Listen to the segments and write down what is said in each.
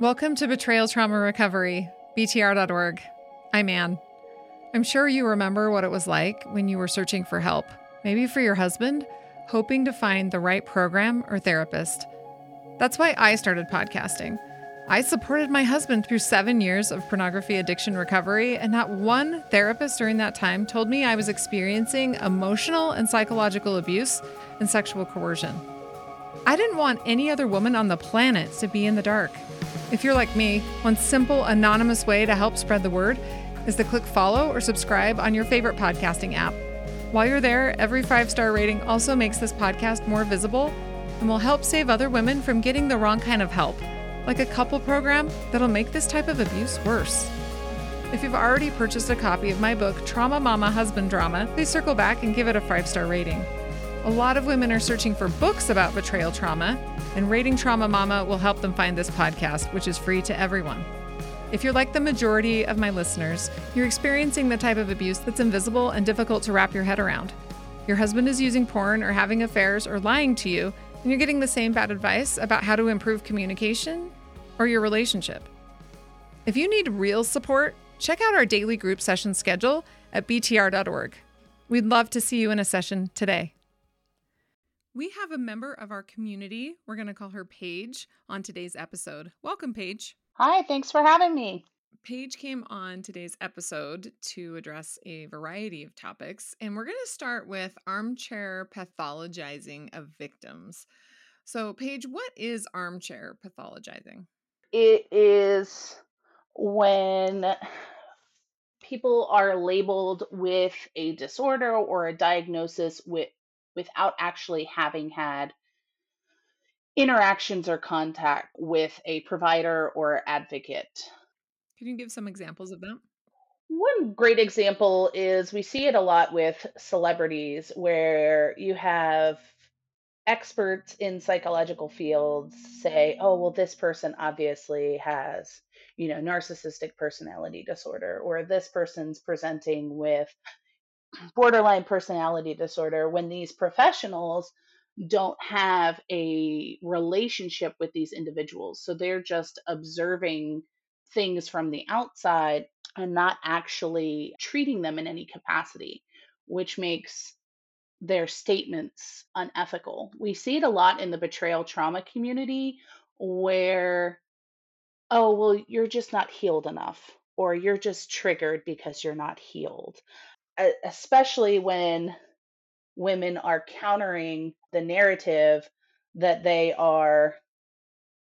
Welcome to Betrayal Trauma Recovery, BTR.org. I'm Ann. I'm sure you remember what it was like when you were searching for help, maybe for your husband, hoping to find the right program or therapist. That's why I started podcasting. I supported my husband through seven years of pornography addiction recovery, and not one therapist during that time told me I was experiencing emotional and psychological abuse and sexual coercion. I didn't want any other woman on the planet to be in the dark. If you're like me, one simple, anonymous way to help spread the word is to click follow or subscribe on your favorite podcasting app. While you're there, every five star rating also makes this podcast more visible and will help save other women from getting the wrong kind of help, like a couple program that'll make this type of abuse worse. If you've already purchased a copy of my book, Trauma Mama Husband Drama, please circle back and give it a five star rating. A lot of women are searching for books about betrayal trauma, and Rating Trauma Mama will help them find this podcast, which is free to everyone. If you're like the majority of my listeners, you're experiencing the type of abuse that's invisible and difficult to wrap your head around. Your husband is using porn or having affairs or lying to you, and you're getting the same bad advice about how to improve communication or your relationship. If you need real support, check out our daily group session schedule at btr.org. We'd love to see you in a session today. We have a member of our community. We're going to call her Paige on today's episode. Welcome, Paige. Hi, thanks for having me. Paige came on today's episode to address a variety of topics, and we're going to start with armchair pathologizing of victims. So, Paige, what is armchair pathologizing? It is when people are labeled with a disorder or a diagnosis with without actually having had interactions or contact with a provider or advocate. Can you give some examples of that? One great example is we see it a lot with celebrities where you have experts in psychological fields say, oh, well, this person obviously has, you know, narcissistic personality disorder, or this person's presenting with borderline personality disorder when these professionals don't have a relationship with these individuals. So they're just observing things from the outside and not actually treating them in any capacity, which makes their statements unethical. We see it a lot in the betrayal trauma community where, oh, well, you're just not healed enough, or you're just triggered because you're not healed especially when women are countering the narrative that they are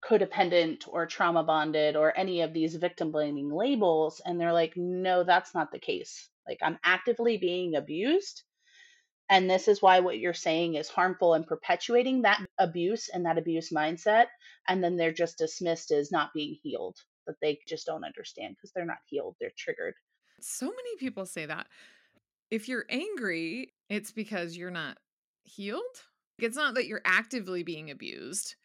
codependent or trauma bonded or any of these victim blaming labels and they're like no that's not the case. Like i'm actively being abused and this is why what you're saying is harmful and perpetuating that abuse and that abuse mindset and then they're just dismissed as not being healed that they just don't understand because they're not healed they're triggered. So many people say that if you're angry, it's because you're not healed. It's not that you're actively being abused,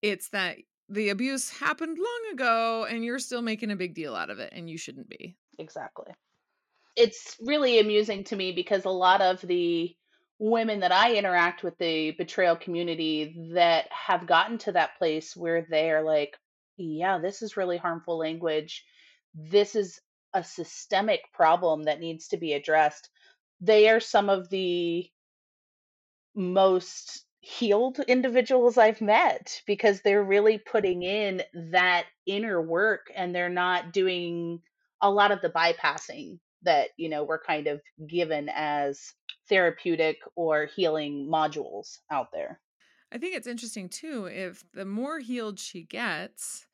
it's that the abuse happened long ago and you're still making a big deal out of it and you shouldn't be. Exactly. It's really amusing to me because a lot of the women that I interact with the betrayal community that have gotten to that place where they're like, yeah, this is really harmful language. This is a systemic problem that needs to be addressed they are some of the most healed individuals I've met because they're really putting in that inner work and they're not doing a lot of the bypassing that, you know, we're kind of given as therapeutic or healing modules out there. I think it's interesting too if the more healed she gets,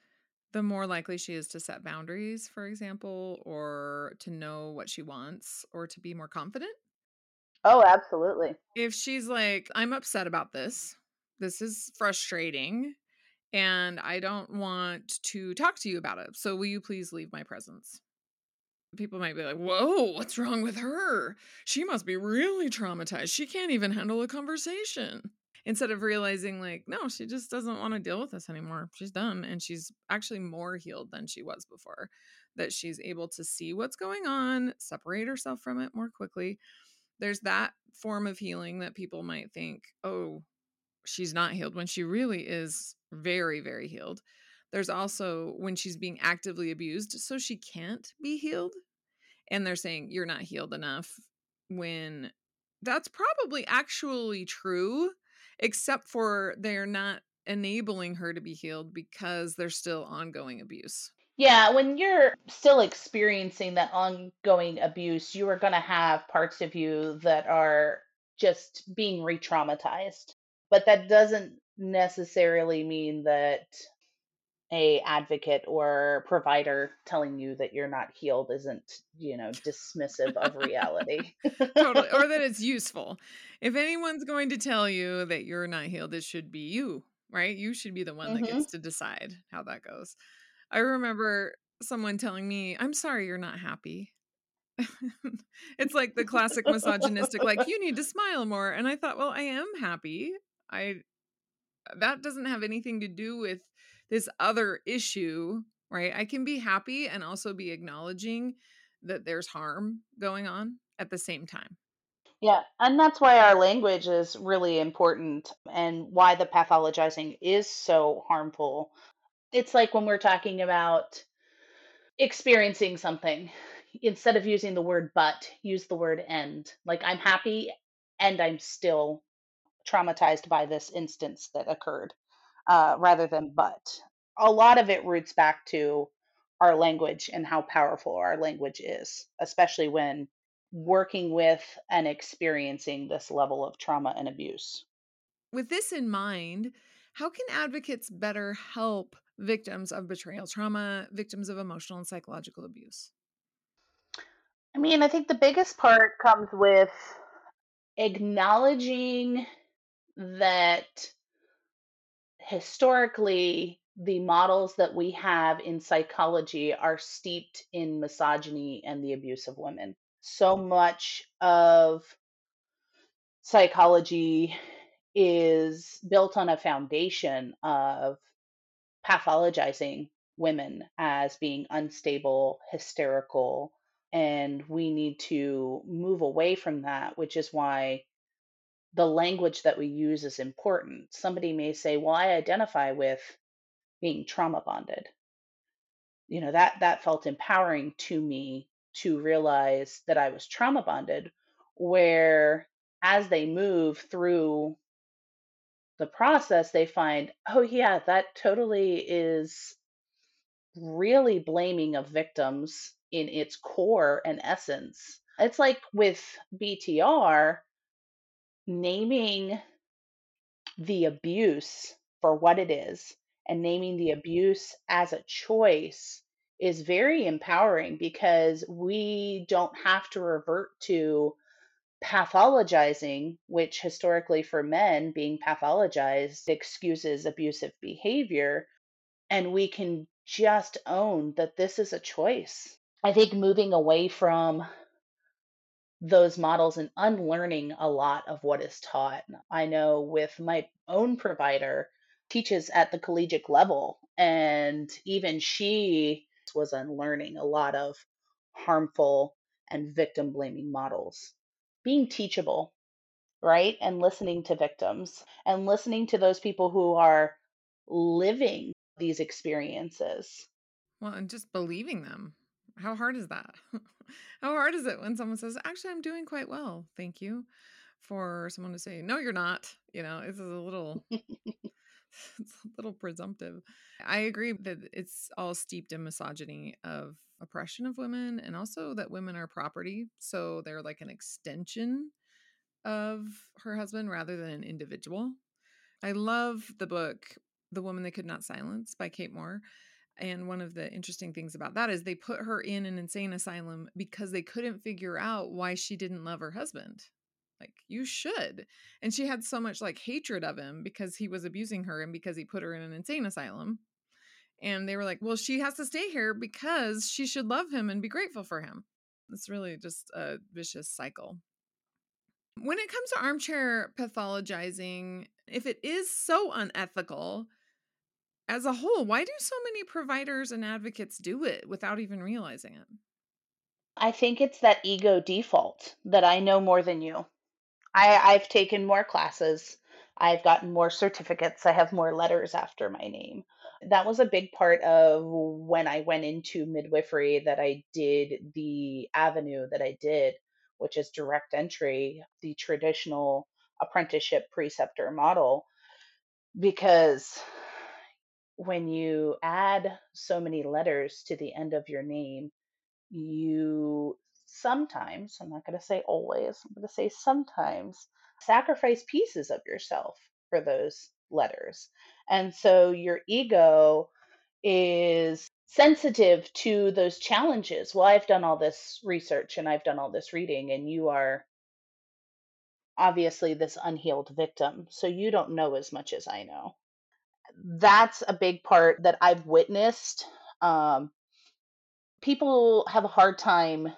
the more likely she is to set boundaries, for example, or to know what she wants or to be more confident. Oh, absolutely. If she's like, I'm upset about this, this is frustrating, and I don't want to talk to you about it. So will you please leave my presence? People might be like, Whoa, what's wrong with her? She must be really traumatized. She can't even handle a conversation instead of realizing like no she just doesn't want to deal with this anymore she's done and she's actually more healed than she was before that she's able to see what's going on separate herself from it more quickly there's that form of healing that people might think oh she's not healed when she really is very very healed There's also when she's being actively abused, so she can't be healed. And they're saying you're not healed enough when that's probably actually true, except for they're not enabling her to be healed because there's still ongoing abuse. Yeah, when you're still experiencing that ongoing abuse, you are going to have parts of you that are just being re traumatized. But that doesn't necessarily mean that a advocate or provider telling you that you're not healed isn't you know dismissive of reality. Totally or that it's useful. If anyone's going to tell you that you're not healed it should be you right? You should be the one mm-hmm. that gets to decide how that goes. I remember someone telling me i'm sorry you're not happy. It's like the classic misogynistic like you need to smile more and i thought well i am happy. I that doesn't have anything to do with this other issue, right? I can be happy and also be acknowledging that there's harm going on at the same time. Yeah, and that's why our language is really important and why the pathologizing is so harmful. It's like when we're talking about experiencing something, instead of using the word but, use the word and. Like, I'm happy and I'm still traumatized by this instance that occurred uh, rather than but. A lot of it roots back to our language and how powerful our language is, especially when working with and experiencing this level of trauma and abuse. With this in mind, how can advocates better help victims of betrayal trauma, victims of emotional and psychological abuse? I mean, I think the biggest part comes with acknowledging that historically the models that we have in psychology are steeped in misogyny and the abuse of women. So much of psychology is built on a foundation of pathologizing women as being unstable, hysterical, and we need to move away from that, which is why the language that we use is important. Somebody may say, "Well, I identify with being trauma bonded." You know, that that felt empowering to me to realize that I was trauma bonded where as they move through the process they find, "Oh yeah, that totally is really blaming of victims in its core and essence." It's like with BTR, naming the abuse for what it is and naming the abuse as a choice is very empowering because we don't have to revert to pathologizing, which historically for men being pathologized excuses abusive behavior. And we can just own that this is a choice. I think moving away from those models and unlearning a lot of what is taught. I know with my own provider teaches at the collegiate level and even she was unlearning a lot of harmful and victim blaming models. Being teachable, right? And listening to victims and listening to those people who are living these experiences. Well, and just believing them. How hard is that? How hard is it when someone says, "Actually, I'm doing quite well, thank you," for someone to say, "No, you're not." You know, it's a little, it's a little presumptive. I agree that it's all steeped in misogyny of oppression of women, and also that women are property, so they're like an extension of her husband rather than an individual. I love the book "The Woman They Could Not Silence" by Kate Moore and one of the interesting things about that is they put her in an insane asylum because they couldn't figure out why she didn't love her husband. Like, you should. And she had so much like hatred of him because he was abusing her and because he put her in an insane asylum. And they were like, well, she has to stay here because she should love him and be grateful for him. It's really just a vicious cycle. When it comes to armchair pathologizing, if it is so unethical, as a whole, why do so many providers and advocates do it without even realizing it? I think it's that ego default that I know more than you. I, I've taken more classes. I've gotten more certificates. I have more letters after my name. That was a big part of when I went into midwifery that I did the avenue that I did, which is direct entry, the traditional apprenticeship preceptor model, because when you add so many letters to the end of your name, you sometimes, I'm not going to say always, I'm going to say sometimes, sacrifice pieces of yourself for those letters. And so your ego is sensitive to those challenges. Well, I've done all this research and I've done all this reading, and you are obviously this unhealed victim. So you don't know as much as I know. That's a big part that I've witnessed. Um, people have a hard time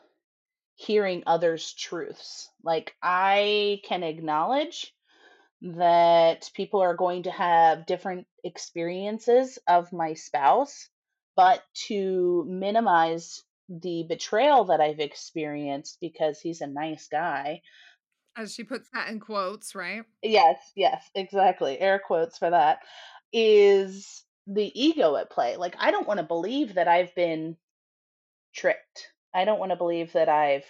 hearing others' truths. Like, I can acknowledge that people are going to have different experiences of my spouse, but to minimize the betrayal that I've experienced because he's a nice guy. As she puts that in quotes, right? Yes, yes, exactly. Air quotes for that is the ego at play. Like, I don't want to believe that I've been tricked. I don't want to believe that I've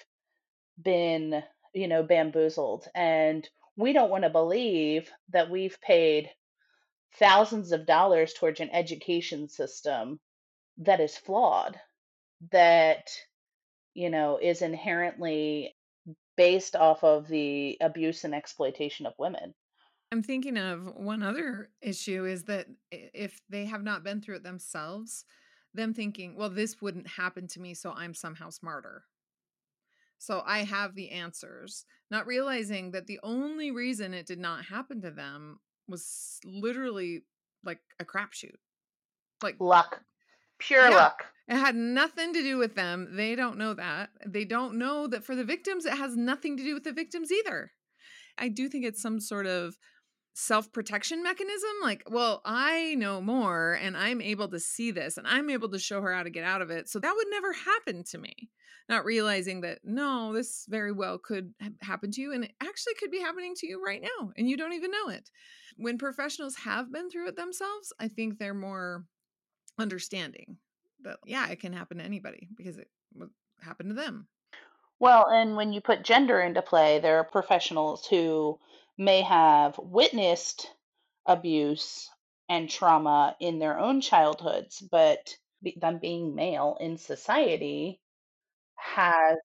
been, you know, bamboozled. And we don't want to believe that we've paid thousands of dollars towards an education system that is flawed, that, you know, is inherently based off of the abuse and exploitation of women. I'm thinking of one other issue is that if they have not been through it themselves, them thinking, well, this wouldn't happen to me, so I'm somehow smarter. So I have the answers, not realizing that the only reason it did not happen to them was literally like a crapshoot. Like luck, pure yeah, luck. It had nothing to do with them. They don't know that. They don't know that for the victims, it has nothing to do with the victims either. I do think it's some sort of self protection mechanism. Like, well, I know more and I'm able to see this and I'm able to show her how to get out of it. So that would never happen to me. Not realizing that, no, this very well could happen to you. And it actually could be happening to you right now. And you don't even know it. When professionals have been through it themselves, I think they're more understanding that, yeah, it can happen to anybody because it would happen to them. Well, and when you put gender into play, there are professionals who may have witnessed abuse and trauma in their own childhoods, but them being male in society has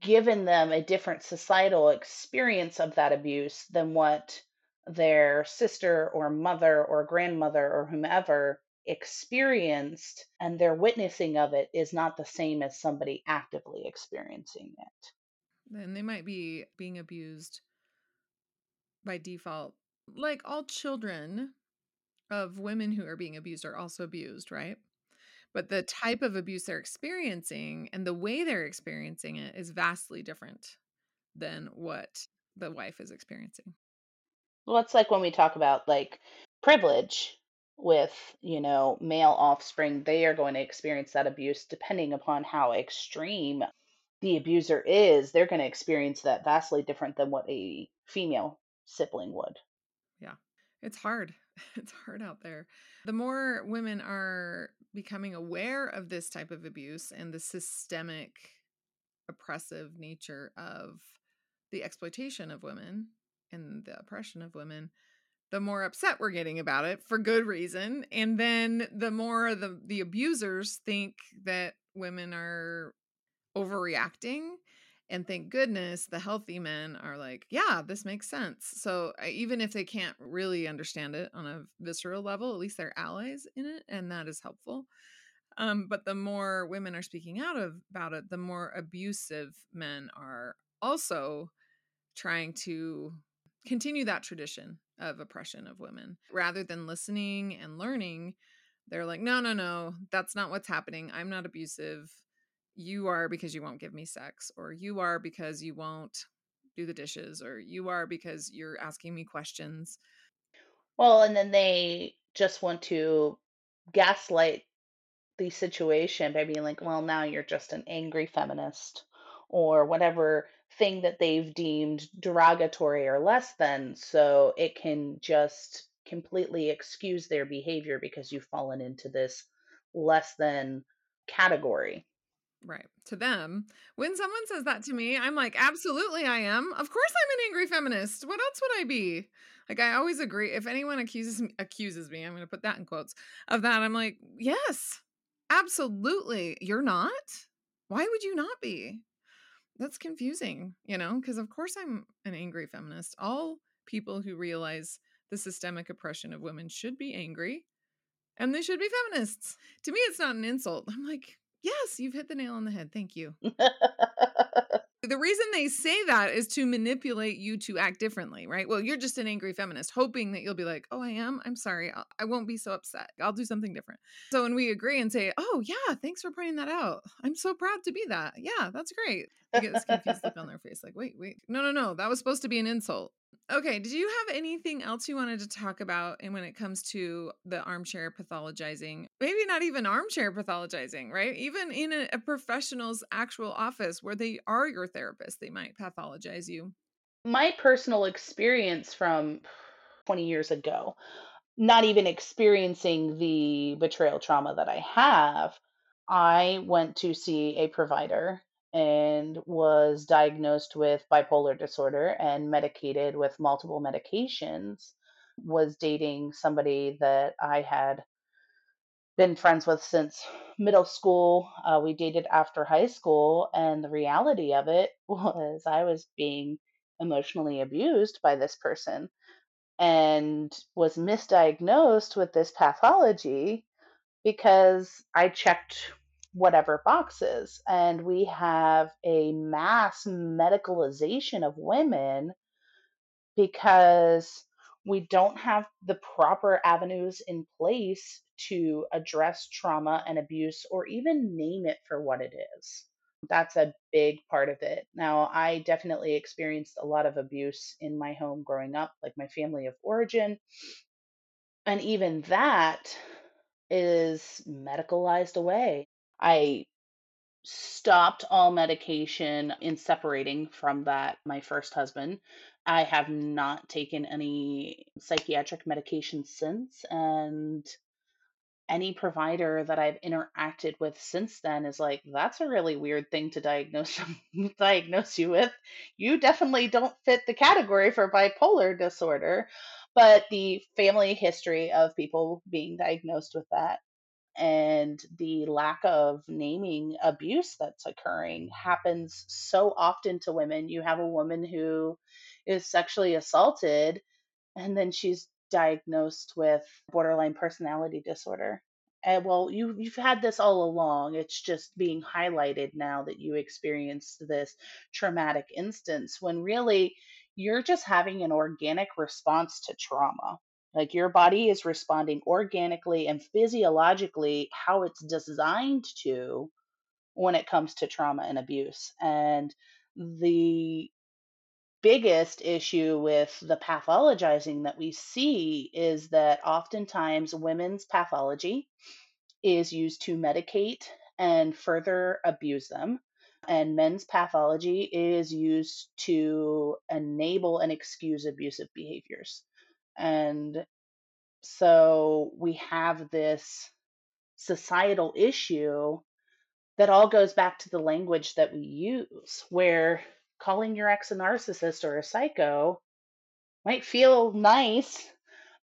given them a different societal experience of that abuse than what their sister or mother or grandmother or whomever experienced and their witnessing of it is not the same as somebody actively experiencing it. Then they might be being abused by default. Like all children of women who are being abused are also abused, right? But the type of abuse they're experiencing and the way they're experiencing it is vastly different than what the wife is experiencing. Well, it's like when we talk about like privilege with, you know, male offspring, they are going to experience that abuse depending upon how extreme the abuser is. They're going to experience that vastly different than what a female sibling would. Yeah. It's hard. It's hard out there. The more women are becoming aware of this type of abuse and the systemic oppressive nature of the exploitation of women and the oppression of women, the more upset we're getting about it for good reason. And then the more the, the abusers think that women are overreacting and thank goodness the healthy men are like, yeah, this makes sense. So even if they can't really understand it on a visceral level, at least they're allies in it, and that is helpful. Um, but the more women are speaking out of, about it, the more abusive men are also trying to continue that tradition of oppression of women rather than listening and learning. They're like, no, no, no, that's not what's happening. I'm not abusive you are because you won't give me sex or you are because you won't do the dishes or you are because you're asking me questions well and then they just want to gaslight the situation by being like well now you're just an angry feminist or whatever thing that they've deemed derogatory or less than so it can just completely excuse their behavior because you've fallen into this less than category. Right. To them, when someone says that to me, I'm like, absolutely, I am. Of course, I'm an angry feminist. What else would I be? Like, I always agree. If anyone accuses me, accuses me, I'm going to put that in quotes of that. I'm like, yes, absolutely. You're not. Why would you not be? That's confusing, you know, because of course I'm an angry feminist. All people who realize the systemic oppression of women should be angry and they should be feminists. To me, it's not an insult. I'm like, Yes, you've hit the nail on the head. Thank you. the reason they say that is to manipulate you to act differently, right? Well, you're just an angry feminist, hoping that you'll be like, oh, I am. I'm sorry. I'll, I will not be so upset. I'll do something different. So when we agree and say, oh, yeah, thanks for pointing that out. I'm so proud to be that. Yeah, that's great. You get this confused look on their face like, wait, wait. No, no, no. That was supposed to be an insult. Okay. Did you have anything else you wanted to talk about and when it comes to the armchair pathologizing? Maybe not even armchair pathologizing, right? Even in a, a professional's actual office where they are your therapist, they might pathologize you. My personal experience from 20 years ago, not even experiencing the betrayal trauma that I have, I went to see a provider and was diagnosed with bipolar disorder and medicated with multiple medications. Was dating somebody that I had been friends with since middle school. Uh, we dated after high school, and the reality of it was I was being emotionally abused by this person and was misdiagnosed with this pathology because I checked whatever boxes. And we have a mass medicalization of women because we don't have the proper avenues in place to address trauma and abuse or even name it for what it is. That's a big part of it. Now, I definitely experienced a lot of abuse in my home growing up, like my family of origin. And even that is medicalized away. I stopped all medication in separating from that my first husband. I have not taken any psychiatric medication since and any provider that I've interacted with since then is like that's a really weird thing to diagnose diagnose you with. You definitely don't fit the category for bipolar disorder, but the family history of people being diagnosed with that and the lack of naming abuse that's occurring happens so often to women. You have a woman who is sexually assaulted and then she's diagnosed with borderline personality disorder. And well, you you've had this all along. It's just being highlighted now that you experienced this traumatic instance when really you're just having an organic response to trauma. Like your body is responding organically and physiologically how it's designed to when it comes to trauma and abuse. And the biggest issue with the pathologizing that we see is that oftentimes women's pathology is used to medicate and further abuse them. And men's pathology is used to enable and excuse abusive behaviors. And so we have this societal issue that all goes back to the language that we use, where calling your ex a narcissist or a psycho might feel nice,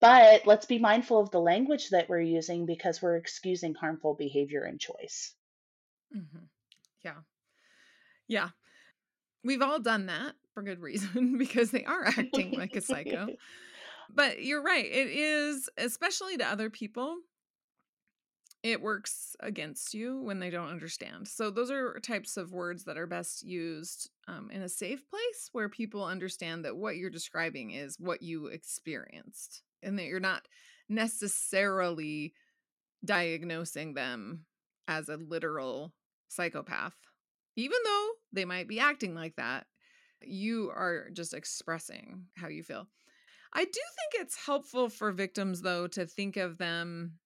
but let's be mindful of the language that we're using because we're excusing harmful behavior and choice. Mm-hmm. Yeah. Yeah. We've all done that for good reason because they are acting like a psycho. But you're right. It is, especially to other people, it works against you when they don't understand. So, those are types of words that are best used um, in a safe place where people understand that what you're describing is what you experienced and that you're not necessarily diagnosing them as a literal psychopath. Even though they might be acting like that, you are just expressing how you feel. I do think it's helpful for victims, though, to think of them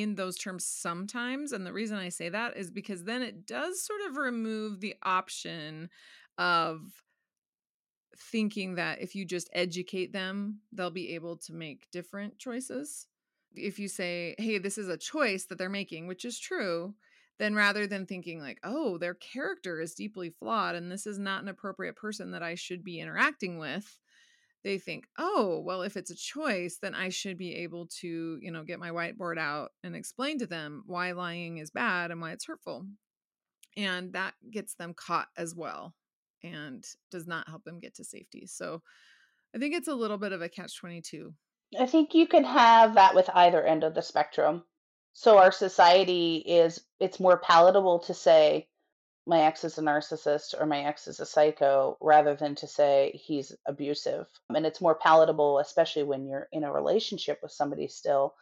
in those terms sometimes. And the reason I say that is because then it does sort of remove the option of thinking that if you just educate them, they'll be able to make different choices. If you say, hey, this is a choice that they're making, which is true, then rather than thinking like, oh, their character is deeply flawed and this is not an appropriate person that I should be interacting with, they think, oh, well, if it's a choice, then I should be able to, you know, get my whiteboard out and explain to them why lying is bad and why it's hurtful. And that gets them caught as well and does not help them get to safety. So I think it's a little bit of a catch 22. I think you can have that with either end of the spectrum. So our society is it's more palatable to say my ex is a narcissist or my ex is a psycho rather than to say he's abusive. And it's more palatable especially when you're in a relationship with somebody still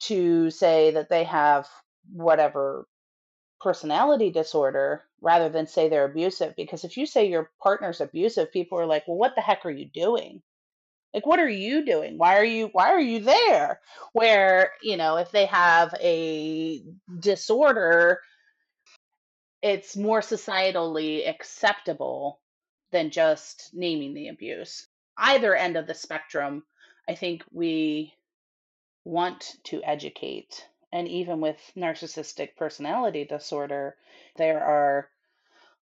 to say that they have whatever personality disorder rather than say they're abusive. Because if you say your partner's abusive people are like well what the heck are you doing? Like what are you doing? Why are you why are you there? Where you know if they have a disorder it's more societally acceptable than just naming the abuse either end of the spectrum i think we want to educate and even with narcissistic personality disorder, there are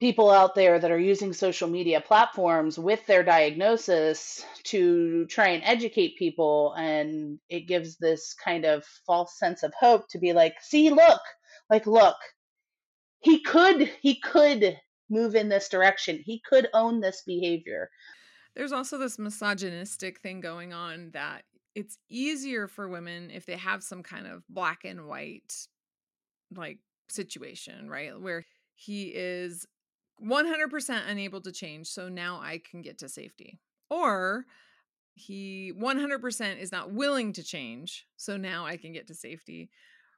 people out there that are using social media platforms with their diagnosis to try and educate people. And it gives this kind of false sense of hope to be like, see, look, like, look, he could, he could move in this direction. He could own this behavior. There's also this misogynistic thing going on that it's easier for women if they have some kind of black and white like situation, right? Where he is 100% unable to change, so now I can get to safety. Or he 100% is not willing to change, so now I can get to safety.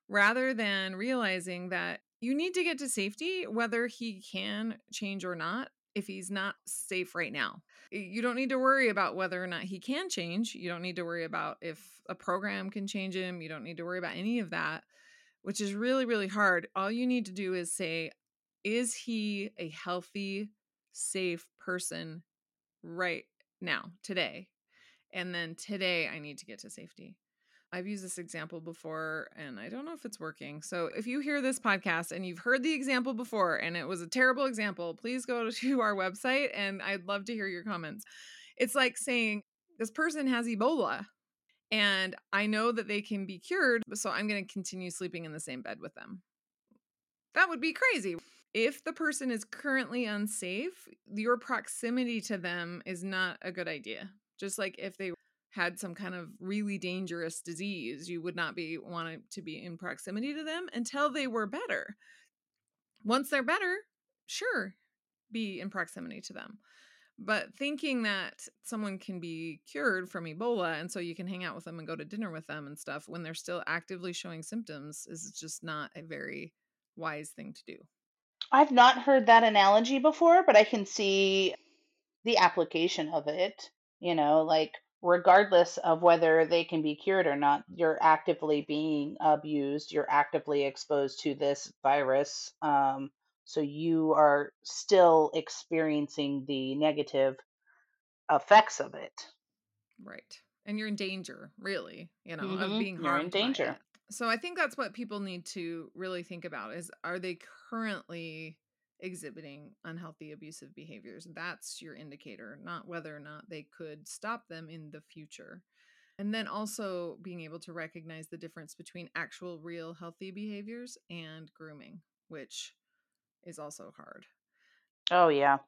Rather than realizing that you need to get to safety whether he can change or not if he's not safe right now. You don't need to worry about whether or not he can change. You don't need to worry about if a program can change him. You don't need to worry about any of that, which is really, really hard. All you need to do is say, is he a healthy, safe person right now, today? And then today, I need to get to safety. I've used this example before and I don't know if it's working. So if you hear this podcast and you've heard the example before and it was a terrible example, please go to our website and I'd love to hear your comments. It's like saying this person has Ebola and I know that they can be cured, so I'm going to continue sleeping in the same bed with them. That would be crazy. If the person is currently unsafe, your proximity to them is not a good idea. Just like if they had some kind of really dangerous disease, you would not be wanting to be in proximity to them until they were better. Once they're better, sure, be in proximity to them. But thinking that someone can be cured from Ebola and so you can hang out with them and go to dinner with them and stuff when they're still actively showing symptoms is just not a very wise thing to do. I've not heard that analogy before, but I can see the application of it. You know, like regardless of whether they can be cured or not, you're actively being abused, you're actively exposed to this virus. Um, so you are still experiencing the negative effects of it. Right. And you're in danger, really, you know, mm-hmm. of being harmed. You're in danger. So I think that's what people need to really think about is are they currently exhibiting unhealthy abusive behaviors. That's your indicator, not whether or not they could stop them in the future. And then also being able to recognize the difference between actual, real healthy behaviors and grooming, which is also hard. Oh, yeah.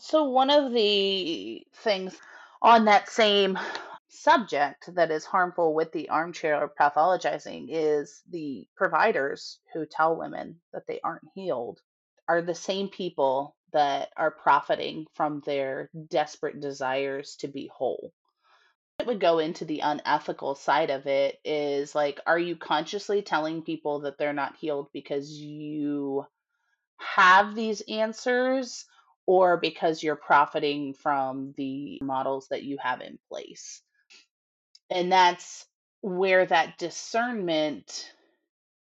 So, one of the things on that same subject that is harmful with the armchair pathologizing is the providers who tell women that they aren't healed are the same people that are profiting from their desperate desires to be whole. It would go into the unethical side of it is like, are you consciously telling people that they're not healed because you have these answers or because you're profiting from the models that you have in place? And that's where that discernment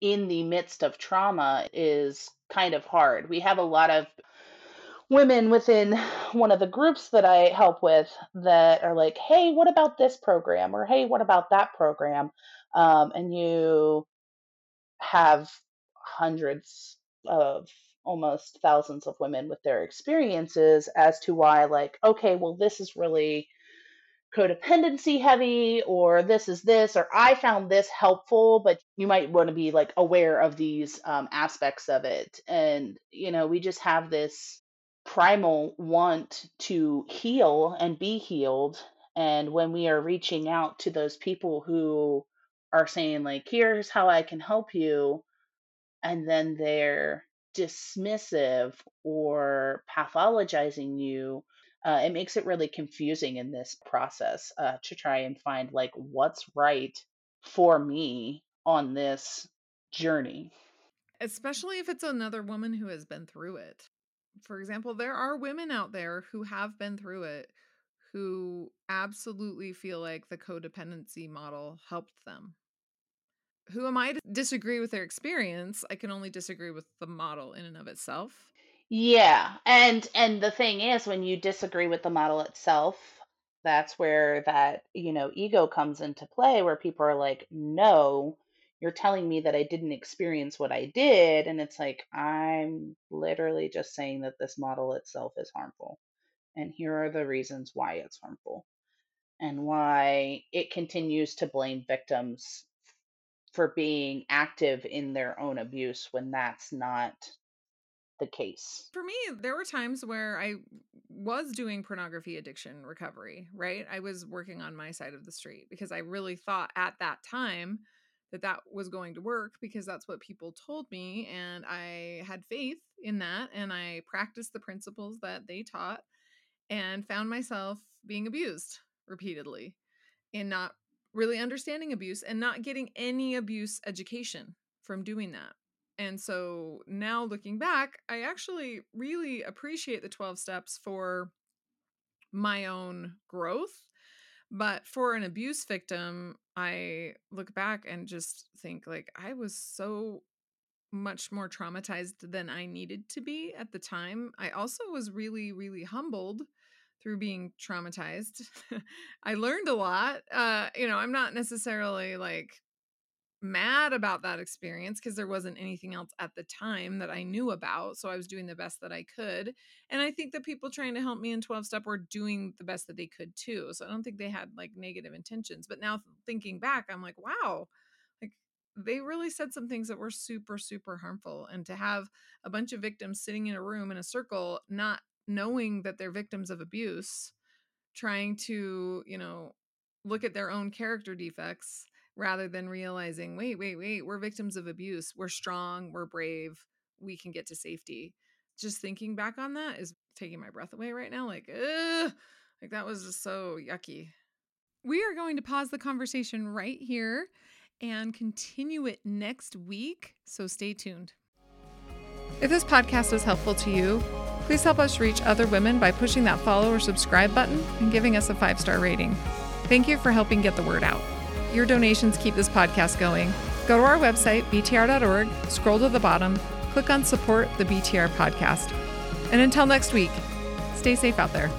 in the midst of trauma is kind of hard. We have a lot of women within one of the groups that I help with that are like, hey, what about this program? Or hey, what about that program? Um, and you have hundreds of almost thousands of women with their experiences as to why, like, okay, well, this is really codependency heavy or this is this or i found this helpful but you might want to be like aware of these um, aspects of it. And you know we just have this primal want to heal and be healed. And when we are reaching out to those people who are saying like here's how i can help you and then they're dismissive or pathologizing you uh, it makes it really confusing in this process uh, to try and find like what's right for me on this journey. Especially if it's another woman who has been through it. For example, there are women out there who have been through it who absolutely feel like the codependency model helped them. Who am I to disagree with their experience? I can only disagree with the model in and of itself. Yeah, and and the thing is when you disagree with the model itself, that's where that, you know, ego comes into play where people are like, "No, you're telling me that I didn't experience what I did." And it's like, "I'm literally just saying that this model itself is harmful. And here are the reasons why it's harmful and why it continues to blame victims for being active in their own abuse when that's not the case. For me, there were times where I was doing pornography addiction recovery, right? I was working on my side of the street because I really thought at that time that that was going to work because that's what people told me and I had faith in that and I practiced the principles that they taught and found myself being abused repeatedly and not really understanding abuse and not getting any abuse education from doing that. And so now looking back, I actually really appreciate the 12 steps for my own growth. But for an abuse victim, I look back and just think like I was so much more traumatized than I needed to be at the time. I also was really, really humbled through being traumatized. I learned a lot. Uh, you know, I'm not necessarily like mad about that experience because there wasn't anything else at the time that I knew about. So I was doing the best that I could. And I think the people trying to help me in 12 step were doing the best that they could too. So I don't think they had like negative intentions. But now thinking back, I'm like, wow, like they really said some things that were super, super harmful. And to have a bunch of victims sitting in a room in a circle, not knowing that they're victims of abuse, trying to, you know, look at their own character defects rather than realizing, wait, wait, wait, we're victims of abuse. We're strong, we're brave, we can get to safety. Just thinking back on that is taking my breath away right now. Like, ugh, like that was just so yucky. We are going to pause the conversation right here and continue it next week. So stay tuned. If this podcast is helpful to you, please help us reach other women by pushing that follow or subscribe button and giving us a five star rating. Thank you for helping get the word out. Your donations keep this podcast going. Go to our website, btr.org, scroll to the bottom, click on support the BTR podcast. And until next week, stay safe out there.